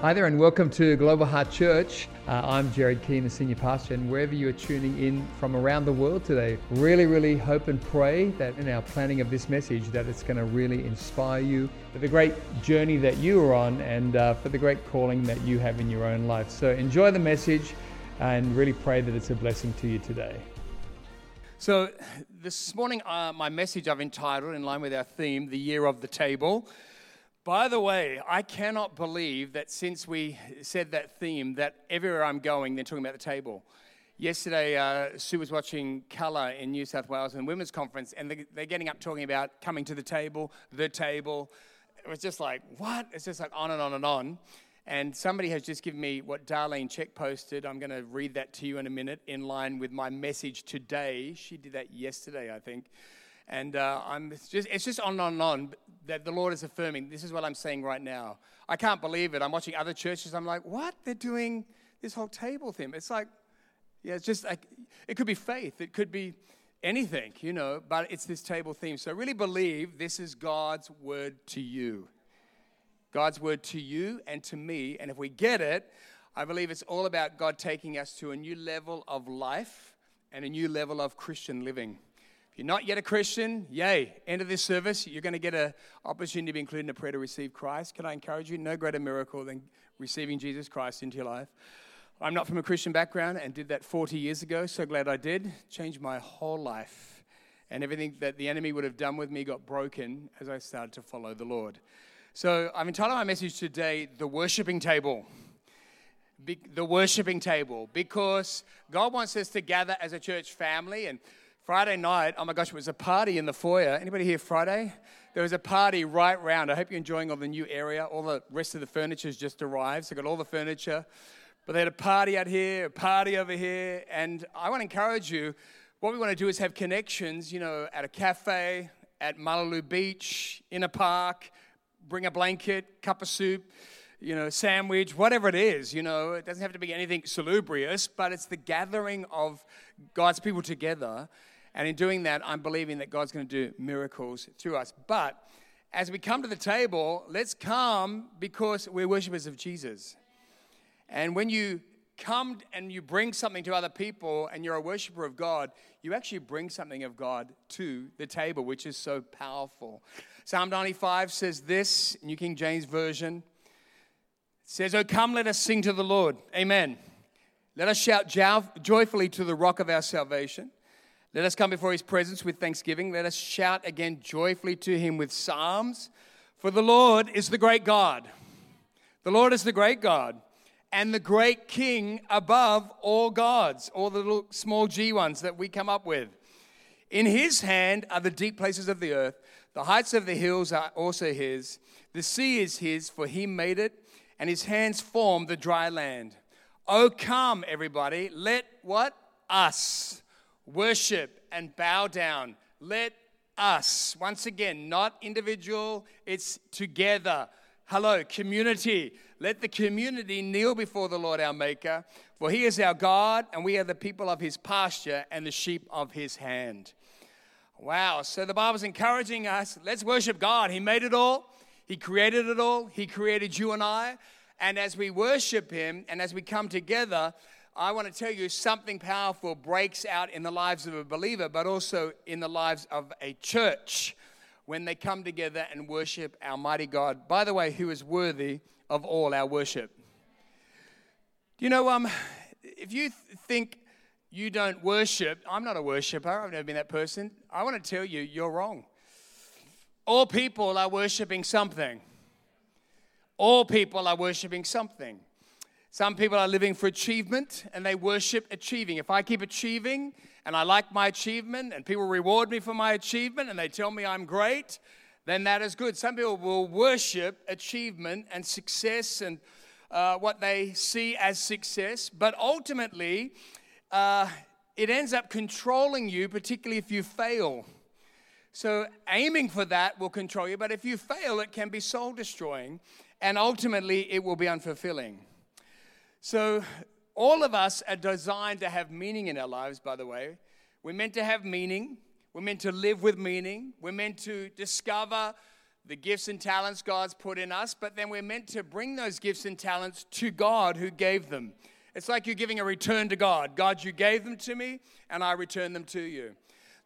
Hi there, and welcome to Global Heart Church. Uh, I'm Jared Keane, the senior pastor, and wherever you are tuning in from around the world today, really, really hope and pray that in our planning of this message, that it's going to really inspire you for the great journey that you are on and uh, for the great calling that you have in your own life. So enjoy the message and really pray that it's a blessing to you today. So, this morning, uh, my message I've entitled, in line with our theme, The Year of the Table. By the way, I cannot believe that since we said that theme, that everywhere I'm going, they're talking about the table. Yesterday, uh, Sue was watching Colour in New South Wales and women's conference, and they're getting up talking about coming to the table, the table. It was just like, what? It's just like on and on and on. And somebody has just given me what Darlene Zschech posted. I'm going to read that to you in a minute in line with my message today. She did that yesterday, I think. And uh, I'm it's just, it's just on and on and on that the Lord is affirming. This is what I'm saying right now. I can't believe it. I'm watching other churches. I'm like, what? They're doing this whole table thing. It's like, yeah, it's just like, it could be faith. It could be anything, you know, but it's this table theme. So really believe this is God's word to you. God's word to you and to me. And if we get it, I believe it's all about God taking us to a new level of life and a new level of Christian living you're not yet a Christian, yay, end of this service, you're going to get an opportunity to be included in a prayer to receive Christ. Can I encourage you? No greater miracle than receiving Jesus Christ into your life. I'm not from a Christian background and did that 40 years ago. So glad I did. Changed my whole life. And everything that the enemy would have done with me got broken as I started to follow the Lord. So I've entitled my message today, The Worshipping Table. Be- the worshiping table because God wants us to gather as a church family and Friday night, oh my gosh, it was a party in the foyer. Anybody here Friday? There was a party right round. I hope you're enjoying all the new area. All the rest of the furniture's just arrived. So I got all the furniture. But they had a party out here, a party over here. And I want to encourage you, what we want to do is have connections, you know, at a cafe, at Mullaloo Beach, in a park, bring a blanket, cup of soup, you know, sandwich, whatever it is, you know, it doesn't have to be anything salubrious, but it's the gathering of God's people together and in doing that, I'm believing that God's going to do miracles through us. But as we come to the table, let's come because we're worshippers of Jesus. And when you come and you bring something to other people and you're a worshiper of God, you actually bring something of God to the table, which is so powerful. Psalm 95 says this, New King James Version. Says, Oh, come, let us sing to the Lord. Amen. Let us shout joyfully to the rock of our salvation. Let us come before his presence with thanksgiving. Let us shout again joyfully to him with psalms. For the Lord is the great God. The Lord is the great God and the great King above all gods, all the little small g ones that we come up with. In his hand are the deep places of the earth. The heights of the hills are also his. The sea is his, for he made it, and his hands formed the dry land. Oh, come, everybody, let what? Us worship and bow down. Let us, once again, not individual, it's together. Hello, community. Let the community kneel before the Lord our Maker, for he is our God, and we are the people of his pasture and the sheep of his hand. Wow, so the Bible's encouraging us let's worship God. He made it all, He created it all, He created you and I. And as we worship Him and as we come together, I want to tell you something powerful breaks out in the lives of a believer, but also in the lives of a church when they come together and worship our mighty God. By the way, who is worthy of all our worship. You know, um, if you th- think you don't worship, I'm not a worshiper, I've never been that person. I want to tell you, you're wrong. All people are worshiping something. All people are worshiping something. Some people are living for achievement and they worship achieving. If I keep achieving and I like my achievement and people reward me for my achievement and they tell me I'm great, then that is good. Some people will worship achievement and success and uh, what they see as success, but ultimately, uh, it ends up controlling you, particularly if you fail. So, aiming for that will control you, but if you fail, it can be soul destroying, and ultimately, it will be unfulfilling. So, all of us are designed to have meaning in our lives, by the way. We're meant to have meaning. We're meant to live with meaning. We're meant to discover the gifts and talents God's put in us, but then we're meant to bring those gifts and talents to God who gave them. It's like you're giving a return to God. God, you gave them to me, and I return them to you.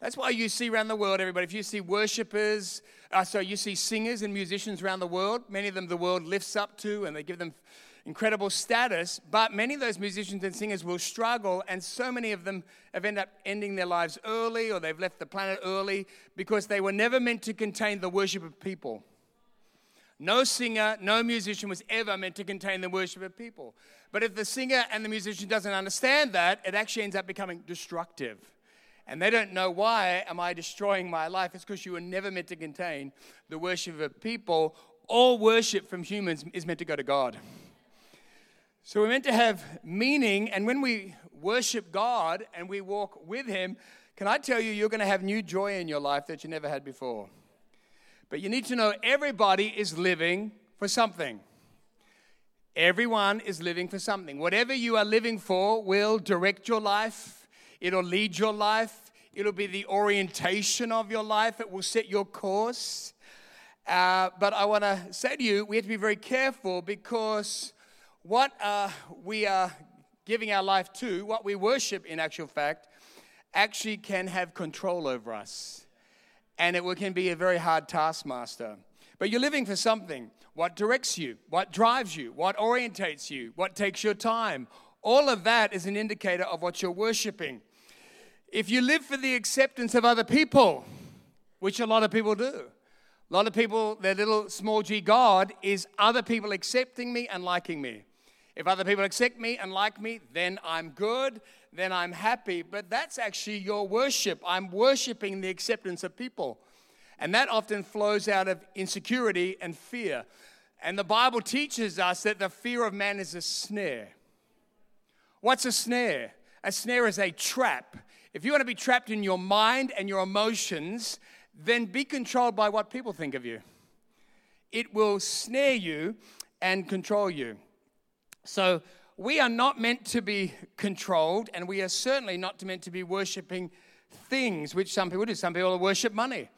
That's why you see around the world, everybody, if you see worshipers, uh, so you see singers and musicians around the world, many of them the world lifts up to and they give them incredible status, but many of those musicians and singers will struggle, and so many of them have ended up ending their lives early or they've left the planet early because they were never meant to contain the worship of people. No singer, no musician was ever meant to contain the worship of people. But if the singer and the musician doesn't understand that, it actually ends up becoming destructive. And they don't know why am I destroying my life? It's because you were never meant to contain the worship of people. All worship from humans is meant to go to God. So we're meant to have meaning, and when we worship God and we walk with Him, can I tell you, you're going to have new joy in your life that you never had before. But you need to know everybody is living for something. Everyone is living for something. Whatever you are living for will direct your life, it'll lead your life, it'll be the orientation of your life, it will set your course. Uh, but I want to say to you, we have to be very careful because what uh, we are giving our life to, what we worship in actual fact, actually can have control over us. And it can be a very hard taskmaster. But you're living for something. What directs you? What drives you? What orientates you? What takes your time? All of that is an indicator of what you're worshiping. If you live for the acceptance of other people, which a lot of people do, a lot of people, their little small g God is other people accepting me and liking me. If other people accept me and like me, then I'm good, then I'm happy. But that's actually your worship. I'm worshiping the acceptance of people. And that often flows out of insecurity and fear. And the Bible teaches us that the fear of man is a snare. What's a snare? A snare is a trap. If you want to be trapped in your mind and your emotions, then be controlled by what people think of you. It will snare you and control you. So we are not meant to be controlled, and we are certainly not meant to be worshiping things, which some people do. Some people worship money.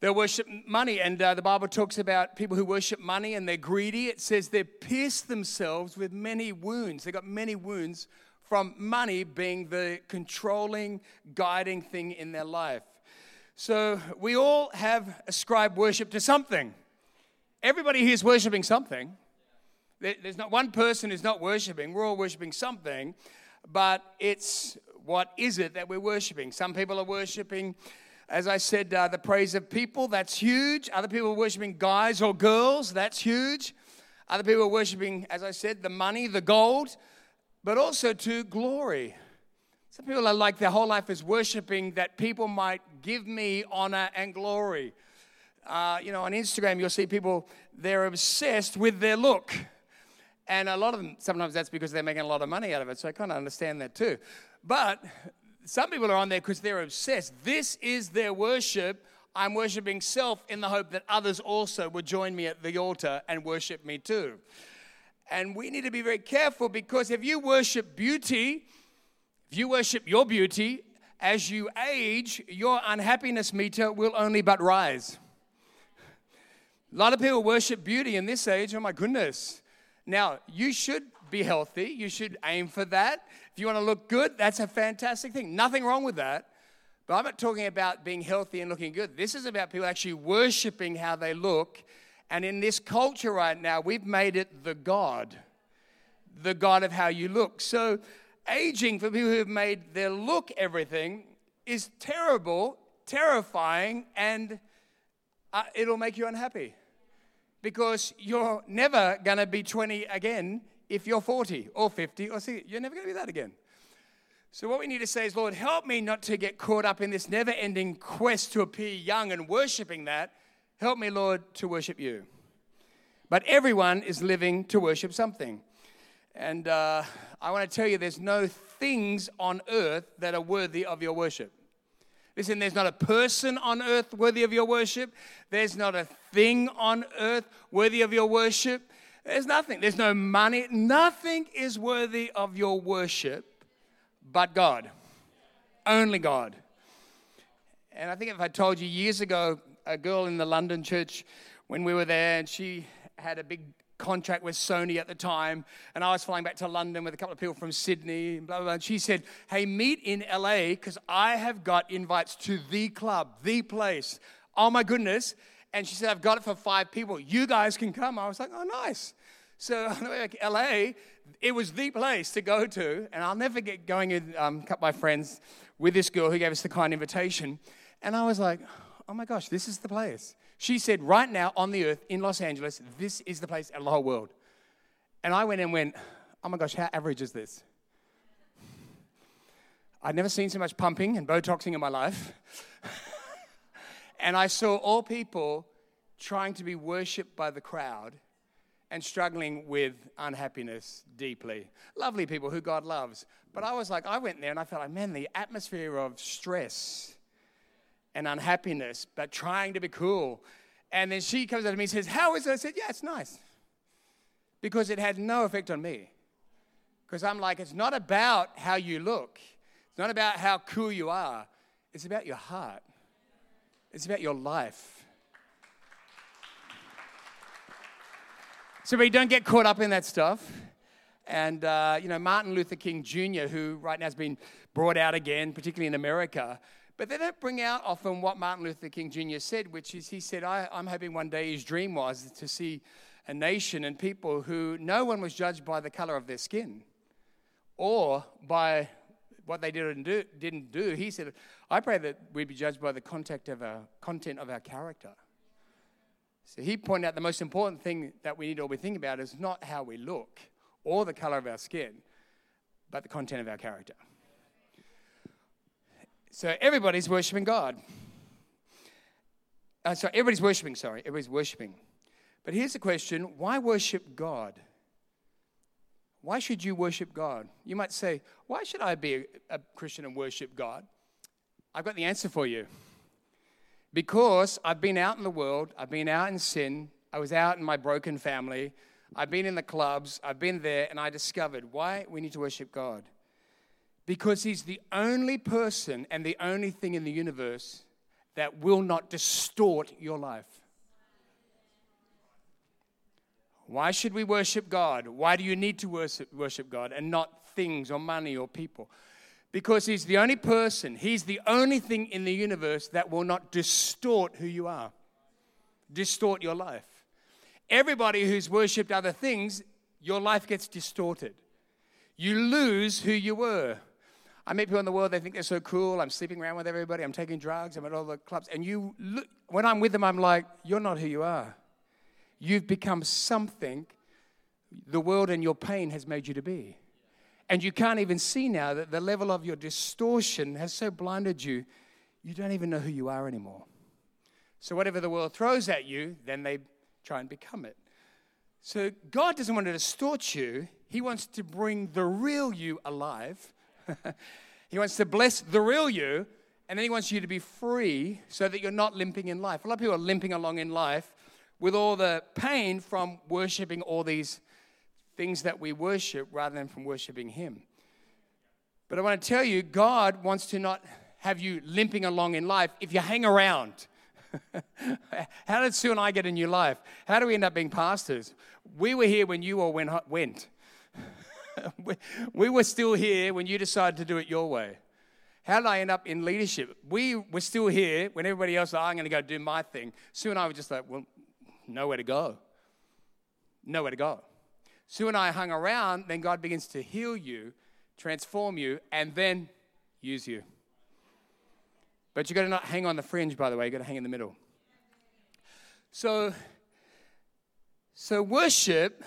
They worship money, and uh, the Bible talks about people who worship money and they're greedy. It says they pierce themselves with many wounds. They got many wounds from money being the controlling, guiding thing in their life. So we all have ascribed worship to something. Everybody here is worshiping something. There's not one person who's not worshiping. We're all worshiping something, but it's what is it that we're worshiping? Some people are worshiping, as I said, uh, the praise of people. That's huge. Other people are worshiping guys or girls. That's huge. Other people are worshiping, as I said, the money, the gold, but also to glory. Some people are like their whole life is worshiping that people might give me honor and glory. Uh, you know, on Instagram, you'll see people, they're obsessed with their look. And a lot of them, sometimes that's because they're making a lot of money out of it. So I kind of understand that too. But some people are on there because they're obsessed. This is their worship. I'm worshiping self in the hope that others also would join me at the altar and worship me too. And we need to be very careful because if you worship beauty, if you worship your beauty, as you age, your unhappiness meter will only but rise. A lot of people worship beauty in this age. Oh my goodness. Now, you should be healthy. You should aim for that. If you want to look good, that's a fantastic thing. Nothing wrong with that. But I'm not talking about being healthy and looking good. This is about people actually worshiping how they look. And in this culture right now, we've made it the God, the God of how you look. So, aging for people who have made their look everything is terrible, terrifying, and uh, it'll make you unhappy because you're never going to be 20 again if you're 40 or 50 or 60. You're never going to be that again. So, what we need to say is, Lord, help me not to get caught up in this never ending quest to appear young and worshiping that. Help me, Lord, to worship you. But everyone is living to worship something. And uh, I want to tell you, there's no things on earth that are worthy of your worship. Listen, there's not a person on earth worthy of your worship. There's not a thing on earth worthy of your worship. There's nothing. There's no money. Nothing is worthy of your worship but God. Only God. And I think if I told you years ago, a girl in the London church when we were there, and she had a big contract with Sony at the time, and I was flying back to London with a couple of people from Sydney, and blah, blah, blah. And she said, Hey, meet in LA because I have got invites to the club, the place. Oh my goodness. And she said, I've got it for five people. You guys can come. I was like, Oh, nice. So, like LA, it was the place to go to. And I'll never forget going with um, a couple of my friends with this girl who gave us the kind invitation. And I was like, Oh my gosh, this is the place. She said, right now on the earth in Los Angeles, this is the place out of the whole world. And I went and went, oh my gosh, how average is this? I'd never seen so much pumping and Botoxing in my life. and I saw all people trying to be worshipped by the crowd and struggling with unhappiness deeply. Lovely people who God loves. But I was like, I went there and I felt like, man, the atmosphere of stress and unhappiness, but trying to be cool. And then she comes up to me and says, How is it? I said, Yeah, it's nice. Because it had no effect on me. Because I'm like, it's not about how you look, it's not about how cool you are, it's about your heart, it's about your life. So we don't get caught up in that stuff. And, uh, you know, Martin Luther King Jr., who right now has been brought out again, particularly in America, but they don't bring out often what Martin Luther King Jr. said, which is he said, I, am hoping one day his dream was to see a nation and people who no one was judged by the color of their skin or by what they did and do, didn't do. He said, I pray that we be judged by the content of our, content of our character. So he pointed out the most important thing that we need to all be thinking about is not how we look or the color of our skin, but the content of our character. So everybody's worshiping God. Uh, so everybody's worshiping, sorry, everybody's worshiping. But here's the question why worship God? Why should you worship God? You might say, why should I be a, a Christian and worship God? I've got the answer for you. Because I've been out in the world, I've been out in sin, I was out in my broken family, I've been in the clubs, I've been there, and I discovered why we need to worship God because he's the only person and the only thing in the universe that will not distort your life. Why should we worship God? Why do you need to worship, worship God and not things or money or people? Because He's the only person, He's the only thing in the universe that will not distort who you are, distort your life. Everybody who's worshiped other things, your life gets distorted. You lose who you were. I meet people in the world, they think they're so cool. I'm sleeping around with everybody. I'm taking drugs. I'm at all the clubs. And you look, when I'm with them, I'm like, you're not who you are. You've become something the world and your pain has made you to be. And you can't even see now that the level of your distortion has so blinded you, you don't even know who you are anymore. So, whatever the world throws at you, then they try and become it. So, God doesn't want to distort you, He wants to bring the real you alive he wants to bless the real you, and then he wants you to be free so that you're not limping in life. A lot of people are limping along in life with all the pain from worshiping all these things that we worship rather than from worshiping him. But I want to tell you, God wants to not have you limping along in life if you hang around. How did Sue and I get a new life? How do we end up being pastors? We were here when you all went. went. we were still here when you decided to do it your way. How did I end up in leadership? We were still here when everybody else said, I'm going to go do my thing. Sue and I were just like, well, nowhere to go. Nowhere to go. Sue and I hung around, then God begins to heal you, transform you, and then use you. But you've got to not hang on the fringe, by the way, you've got to hang in the middle. So, so worship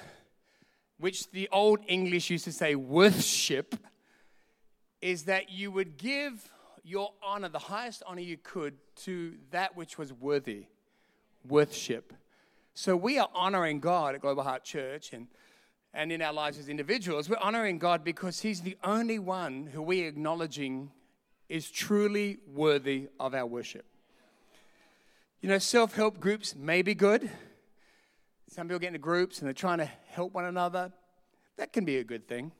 which the Old English used to say worship, is that you would give your honor, the highest honor you could, to that which was worthy. Worship. So we are honoring God at Global Heart Church and, and in our lives as individuals. We're honoring God because He's the only one who we're acknowledging is truly worthy of our worship. You know, self help groups may be good some people get into groups and they're trying to help one another. That can be a good thing.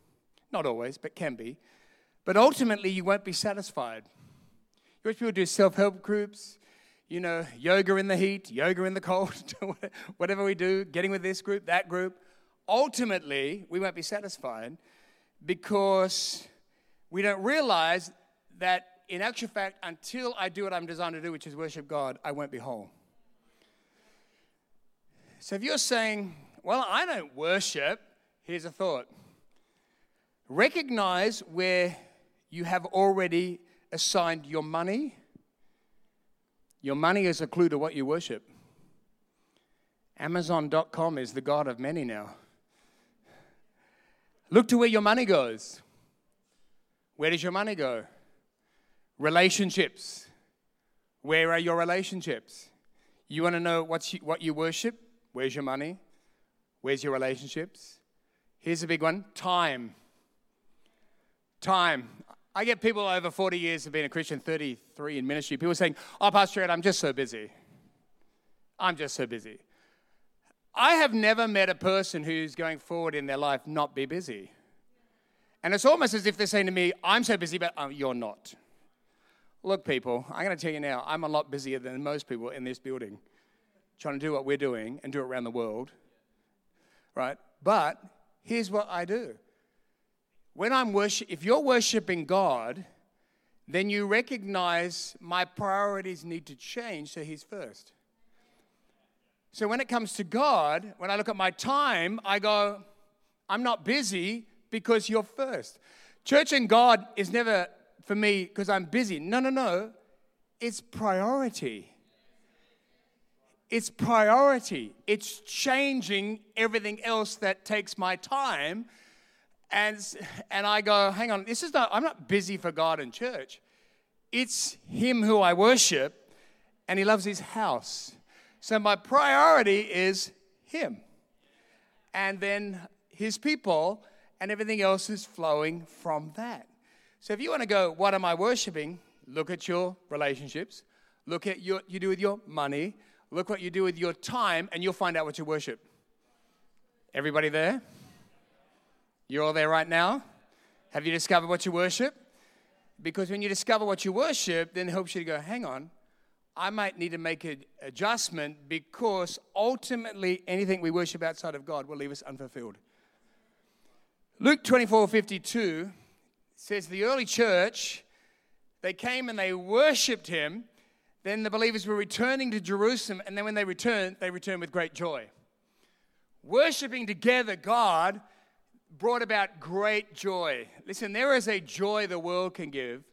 Not always, but can be. But ultimately, you won't be satisfied. You watch people do self help groups, you know, yoga in the heat, yoga in the cold, whatever we do, getting with this group, that group, ultimately we won't be satisfied because we don't realize that in actual fact, until I do what I'm designed to do, which is worship God, I won't be whole. So if you're saying, well, I don't worship, here's a thought. Recognize where you have already assigned your money. Your money is a clue to what you worship. Amazon.com is the God of many now. Look to where your money goes. Where does your money go? Relationships. Where are your relationships? You want to know what you worship? Where's your money? Where's your relationships? Here's a big one time. Time. I get people over 40 years of being a Christian, 33 in ministry, people saying, Oh, Pastor Ed, I'm just so busy. I'm just so busy. I have never met a person who's going forward in their life not be busy. And it's almost as if they're saying to me, I'm so busy, but um, you're not. Look, people, I'm going to tell you now, I'm a lot busier than most people in this building trying to do what we're doing and do it around the world. Right? But here's what I do. When I'm worship, if you're worshiping God, then you recognize my priorities need to change, so He's first. So when it comes to God, when I look at my time, I go, I'm not busy because you're first. Church and God is never for me because I'm busy. No, no, no. It's priority. It's priority. It's changing everything else that takes my time. And, and I go, hang on, this is not, I'm not busy for God and church. It's Him who I worship, and He loves His house. So my priority is Him. And then His people, and everything else is flowing from that. So if you want to go, what am I worshiping? Look at your relationships. Look at what you do with your money. Look what you do with your time, and you'll find out what you worship. Everybody there? You're all there right now? Have you discovered what you worship? Because when you discover what you worship, then it helps you to go, hang on, I might need to make an adjustment because ultimately anything we worship outside of God will leave us unfulfilled. Luke 24 52 says the early church, they came and they worshiped him. Then the believers were returning to Jerusalem, and then when they returned, they returned with great joy. Worshipping together God brought about great joy. Listen, there is a joy the world can give,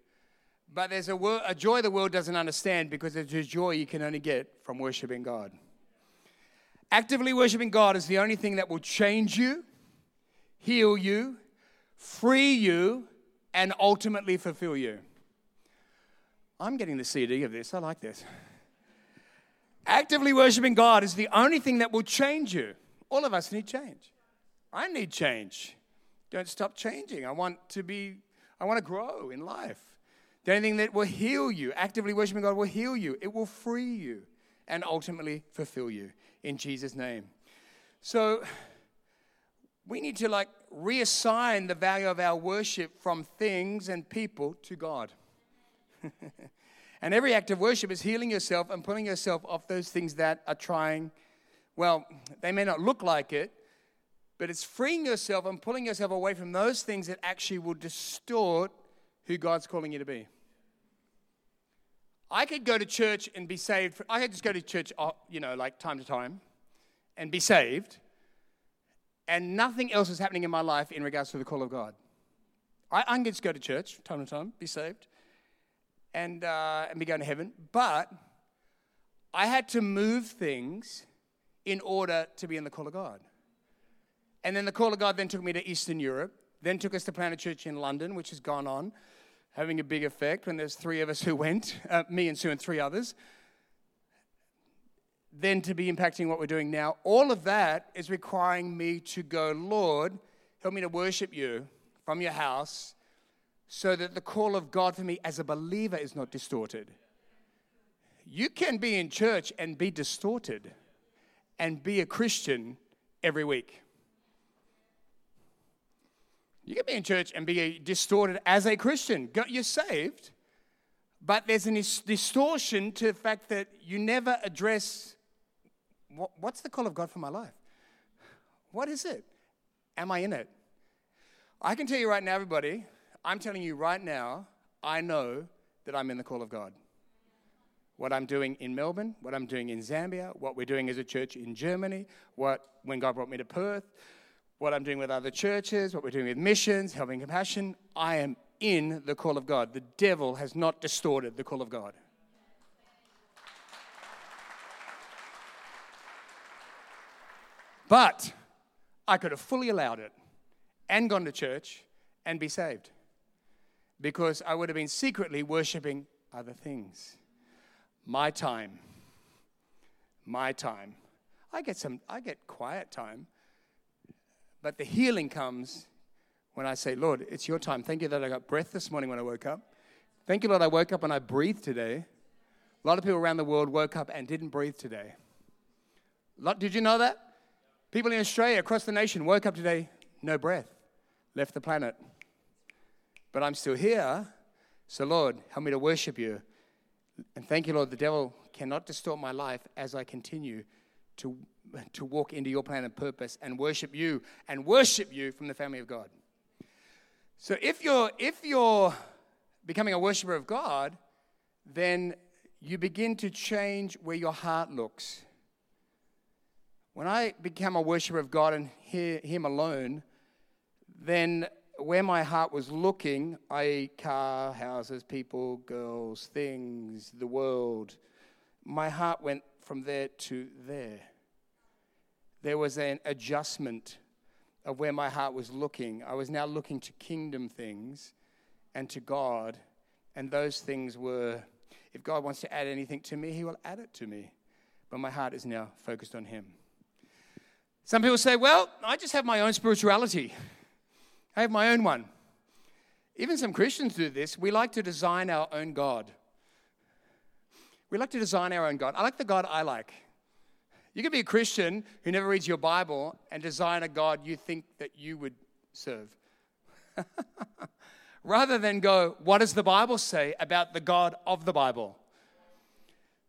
but there's a, a joy the world doesn't understand because it's a joy you can only get from worshiping God. Actively worshiping God is the only thing that will change you, heal you, free you, and ultimately fulfill you. I'm getting the CD of this. I like this. Actively worshiping God is the only thing that will change you. All of us need change. I need change. Don't stop changing. I want to be, I want to grow in life. The only thing that will heal you, actively worshiping God will heal you. It will free you and ultimately fulfill you in Jesus' name. So we need to like reassign the value of our worship from things and people to God. and every act of worship is healing yourself and pulling yourself off those things that are trying, well, they may not look like it, but it's freeing yourself and pulling yourself away from those things that actually will distort who God's calling you to be. I could go to church and be saved. I could just go to church, uh, you know, like time to time and be saved and nothing else is happening in my life in regards to the call of God. I, I can just go to church time to time, be saved, and, uh, and be going to heaven. But I had to move things in order to be in the call of God. And then the call of God then took me to Eastern Europe, then took us to plant a church in London, which has gone on, having a big effect when there's three of us who went, uh, me and Sue and three others then to be impacting what we're doing now. All of that is requiring me to go, Lord, help me to worship you from your house so that the call of God for me as a believer is not distorted. You can be in church and be distorted and be a Christian every week. You can be in church and be distorted as a Christian. You're saved. But there's a distortion to the fact that you never address what's the call of God for my life? What is it? Am I in it? I can tell you right now, everybody, I'm telling you right now, I know that I'm in the call of God. What I'm doing in Melbourne, what I'm doing in Zambia, what we're doing as a church in Germany, what when God brought me to Perth, what I'm doing with other churches, what we're doing with missions, helping compassion, I am in the call of God. The devil has not distorted the call of God. But I could have fully allowed it and gone to church and be saved because I would have been secretly worshiping other things. My time. My time. I get some I get quiet time. But the healing comes when I say, Lord, it's your time. Thank you that I got breath this morning when I woke up. Thank you, Lord, I woke up and I breathed today. A lot of people around the world woke up and didn't breathe today. Did you know that? People in Australia, across the nation, woke up today, no breath, left the planet. But I'm still here. So, Lord, help me to worship you. And thank you, Lord, the devil cannot distort my life as I continue to, to walk into your plan and purpose and worship you and worship you from the family of God. So, if you're, if you're becoming a worshiper of God, then you begin to change where your heart looks. When I become a worshiper of God and hear Him alone, then where my heart was looking, i.e., car, houses, people, girls, things, the world, my heart went from there to there. There was an adjustment of where my heart was looking. I was now looking to kingdom things and to God, and those things were, if God wants to add anything to me, He will add it to me. But my heart is now focused on Him. Some people say, well, I just have my own spirituality. I have my own one. Even some Christians do this. We like to design our own God. We like to design our own God. I like the God I like. You can be a Christian who never reads your Bible and design a God you think that you would serve. Rather than go, what does the Bible say about the God of the Bible?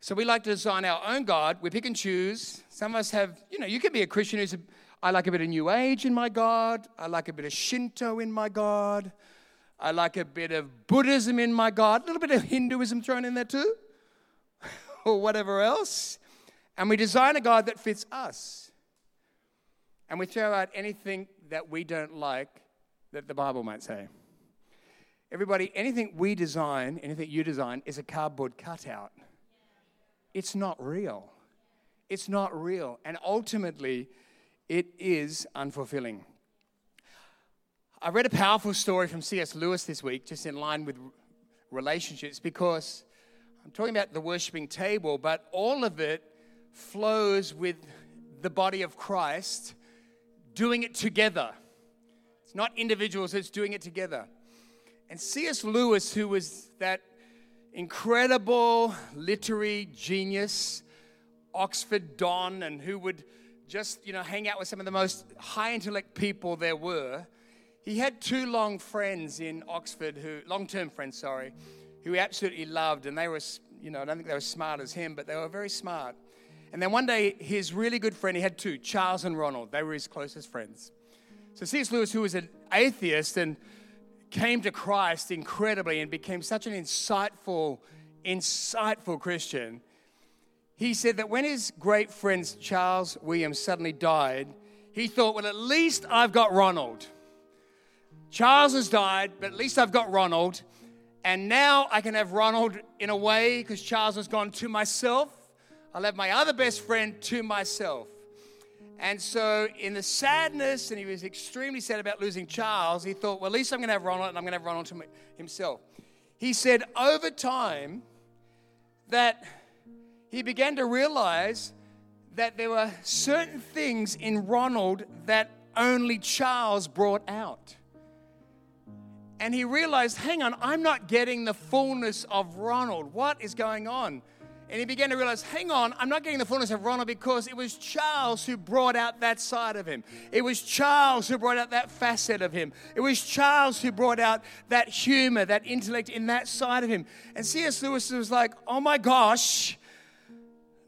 So we like to design our own God. We pick and choose. Some of us have, you know, you can be a Christian who's, a, I like a bit of New Age in my God. I like a bit of Shinto in my God. I like a bit of Buddhism in my God. A little bit of Hinduism thrown in there too, or whatever else. And we design a God that fits us. And we throw out anything that we don't like that the Bible might say. Everybody, anything we design, anything you design, is a cardboard cutout it's not real. It's not real. And ultimately, it is unfulfilling. I read a powerful story from C.S. Lewis this week, just in line with relationships, because I'm talking about the worshiping table, but all of it flows with the body of Christ doing it together. It's not individuals, it's doing it together. And C.S. Lewis, who was that incredible literary genius, Oxford Don, and who would just, you know, hang out with some of the most high intellect people there were. He had two long friends in Oxford who, long term friends, sorry, who he absolutely loved. And they were, you know, I don't think they were smart as him, but they were very smart. And then one day, his really good friend, he had two, Charles and Ronald, they were his closest friends. So C.S. Lewis, who was an atheist and came to Christ incredibly and became such an insightful, insightful Christian. He said that when his great friend Charles Williams suddenly died, he thought, well, at least I've got Ronald. Charles has died, but at least I've got Ronald. And now I can have Ronald in a way because Charles has gone to myself. I'll have my other best friend to myself. And so, in the sadness, and he was extremely sad about losing Charles, he thought, well, at least I'm going to have Ronald, and I'm going to have Ronald to himself. He said, over time, that he began to realize that there were certain things in Ronald that only Charles brought out. And he realized, hang on, I'm not getting the fullness of Ronald. What is going on? And he began to realize, hang on, I'm not getting the fullness of Ronald because it was Charles who brought out that side of him. It was Charles who brought out that facet of him. It was Charles who brought out that humor, that intellect in that side of him. And C.S. Lewis was like, oh my gosh,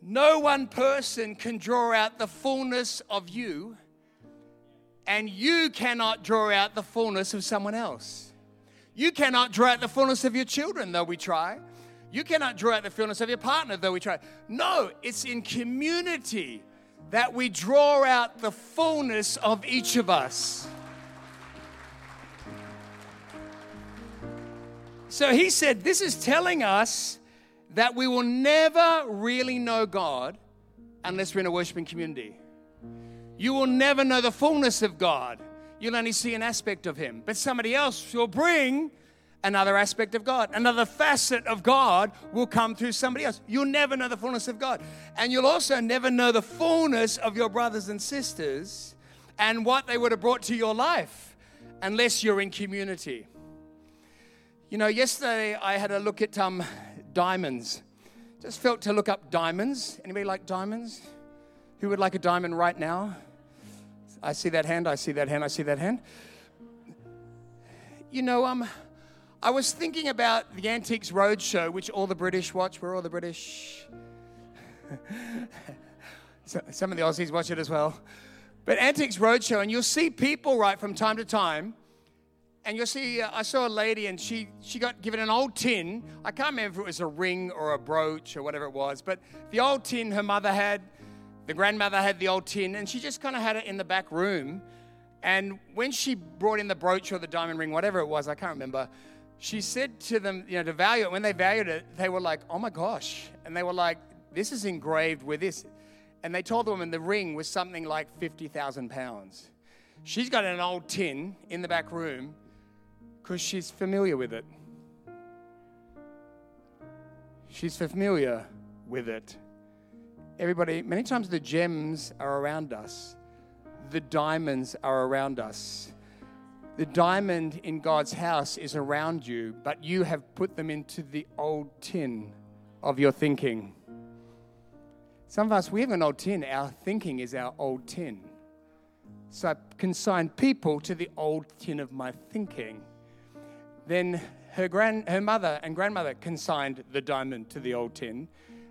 no one person can draw out the fullness of you, and you cannot draw out the fullness of someone else. You cannot draw out the fullness of your children, though we try. You cannot draw out the fullness of your partner, though we try. No, it's in community that we draw out the fullness of each of us. So he said, This is telling us that we will never really know God unless we're in a worshiping community. You will never know the fullness of God. You'll only see an aspect of Him. But somebody else will bring another aspect of God. Another facet of God will come through somebody else. You'll never know the fullness of God. And you'll also never know the fullness of your brothers and sisters and what they would have brought to your life unless you're in community. You know, yesterday I had a look at um, diamonds. Just felt to look up diamonds. Anybody like diamonds? Who would like a diamond right now? I see that hand, I see that hand, I see that hand. You know, um, I was thinking about the Antiques Roadshow, which all the British watch. We're all the British. Some of the Aussies watch it as well. But Antiques Roadshow, and you'll see people, right, from time to time, and you'll see, uh, I saw a lady and she, she got given an old tin. I can't remember if it was a ring or a brooch or whatever it was, but the old tin her mother had, the grandmother had the old tin, and she just kind of had it in the back room. And when she brought in the brooch or the diamond ring, whatever it was, I can't remember, she said to them, you know, to value it. When they valued it, they were like, oh my gosh. And they were like, this is engraved with this. And they told the woman the ring was something like 50,000 pounds. She's got an old tin in the back room because she's familiar with it. She's familiar with it. Everybody, many times the gems are around us, the diamonds are around us. The diamond in God's house is around you, but you have put them into the old tin of your thinking. Some of us, we have an old tin. Our thinking is our old tin. So I consign people to the old tin of my thinking. Then her, grand, her mother and grandmother consigned the diamond to the old tin.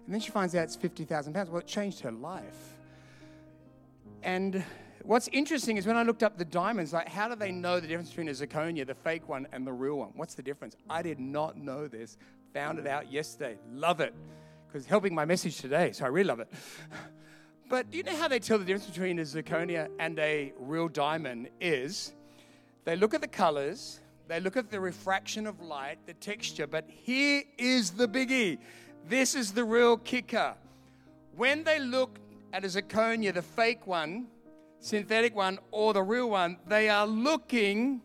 And then she finds out it's 50,000 pounds. Well, it changed her life. And what's interesting is when I looked up the diamonds, like how do they know the difference between a zirconia, the fake one, and the real one? What's the difference? I did not know this. Found it out yesterday. Love it. Because helping my message today, so I really love it. But do you know how they tell the difference between a zirconia and a real diamond is they look at the colors, they look at the refraction of light, the texture, but here is the biggie. This is the real kicker. When they look at a zirconia, the fake one, synthetic one or the real one, they are looking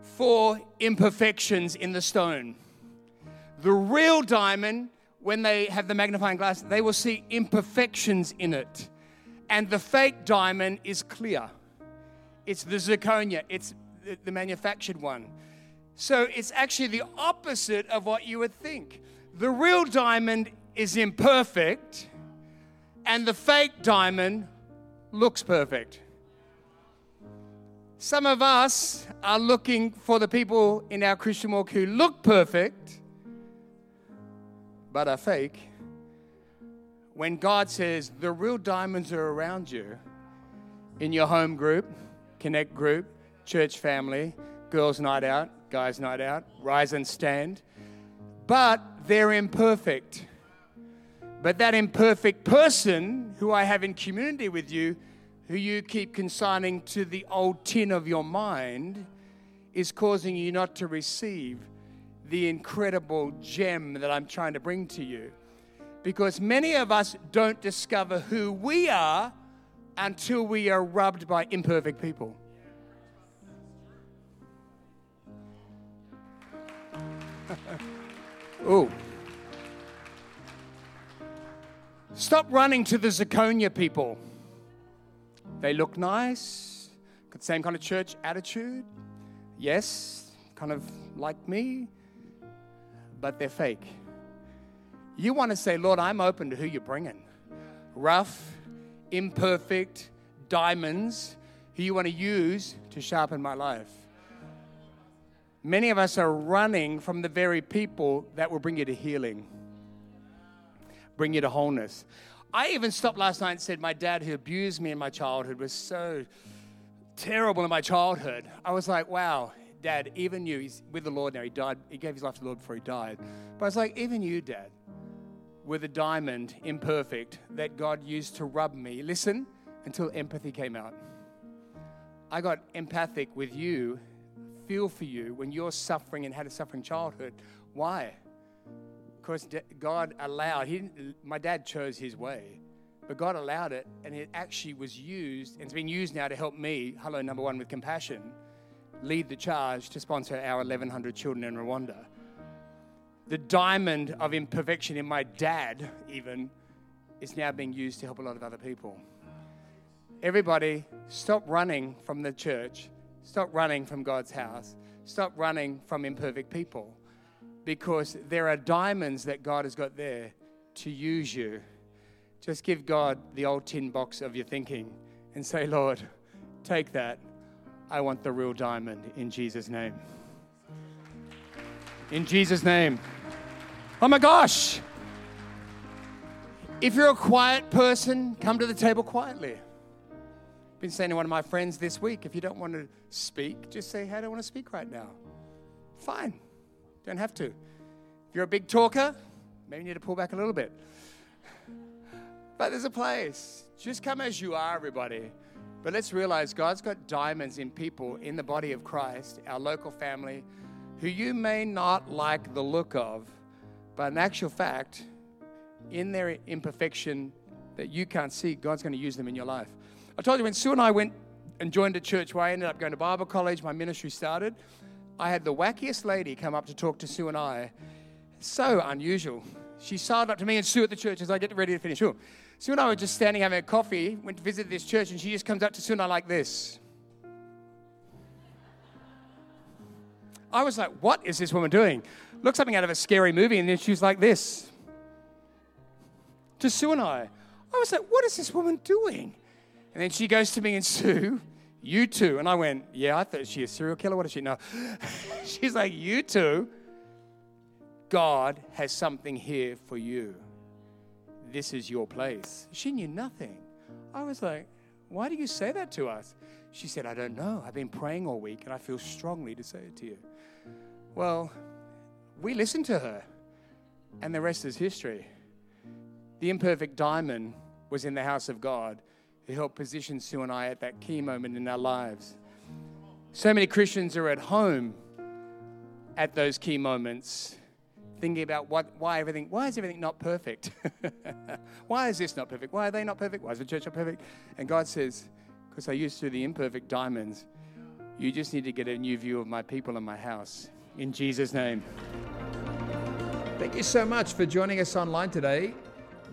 for imperfections in the stone. The real diamond, when they have the magnifying glass, they will see imperfections in it. And the fake diamond is clear. It's the zirconia, it's the manufactured one. So it's actually the opposite of what you would think. The real diamond is imperfect, and the fake diamond looks perfect. Some of us are looking for the people in our Christian walk who look perfect but are fake. When God says the real diamonds are around you in your home group, connect group, church family, girls' night out, guys' night out, rise and stand, but they're imperfect. But that imperfect person who I have in community with you who you keep consigning to the old tin of your mind is causing you not to receive the incredible gem that I'm trying to bring to you. Because many of us don't discover who we are until we are rubbed by imperfect people. Ooh. Stop running to the zirconia people. They look nice, got the same kind of church attitude. Yes, kind of like me, but they're fake. You want to say, Lord, I'm open to who you're bringing. Rough, imperfect, diamonds who you want to use to sharpen my life. Many of us are running from the very people that will bring you to healing, bring you to wholeness. I even stopped last night and said, My dad, who abused me in my childhood, was so terrible in my childhood. I was like, Wow, dad, even you, he's with the Lord now. He died, he gave his life to the Lord before he died. But I was like, Even you, dad, were the diamond, imperfect, that God used to rub me. Listen, until empathy came out. I got empathic with you, feel for you when you're suffering and had a suffering childhood. Why? Because God allowed, he my dad chose his way, but God allowed it, and it actually was used, and it's been used now to help me, hello, number one, with compassion, lead the charge to sponsor our 1,100 children in Rwanda the diamond of imperfection in my dad, even, is now being used to help a lot of other people. Everybody, stop running from the church. Stop running from God's house. Stop running from imperfect people. Because there are diamonds that God has got there to use you. Just give God the old tin box of your thinking and say, Lord, take that. I want the real diamond in Jesus' name. In Jesus' name. Oh my gosh. If you're a quiet person, come to the table quietly. Been saying to one of my friends this week if you don't want to speak, just say, hey, I don't want to speak right now. Fine. Don't have to. If you're a big talker, maybe you need to pull back a little bit. But there's a place. Just come as you are, everybody. But let's realize God's got diamonds in people in the body of Christ, our local family, who you may not like the look of, but in actual fact, in their imperfection that you can't see, God's going to use them in your life. I told you when Sue and I went and joined a church where I ended up going to Bible college, my ministry started. I had the wackiest lady come up to talk to Sue and I. So unusual. She sidled up to me and Sue at the church as I get ready to finish. Sure. Sue and I were just standing having a coffee, went to visit this church, and she just comes up to Sue and I like this. I was like, what is this woman doing? Looked something out of a scary movie, and then she was like this. To Sue and I. I was like, what is this woman doing? And then she goes to me and Sue, you too. And I went, yeah, I thought she a serial killer. What does she? know? She's like, you too. God has something here for you. This is your place. She knew nothing. I was like, why do you say that to us? She said, I don't know. I've been praying all week and I feel strongly to say it to you. Well, we listened to her, and the rest is history. The imperfect diamond was in the house of God who helped position Sue and I at that key moment in our lives. So many Christians are at home at those key moments, thinking about what, why everything, why is everything not perfect? why is this not perfect? Why are they not perfect? Why is the church not perfect? And God says, because I used to the imperfect diamonds, you just need to get a new view of my people and my house in Jesus' name. Thank you so much for joining us online today.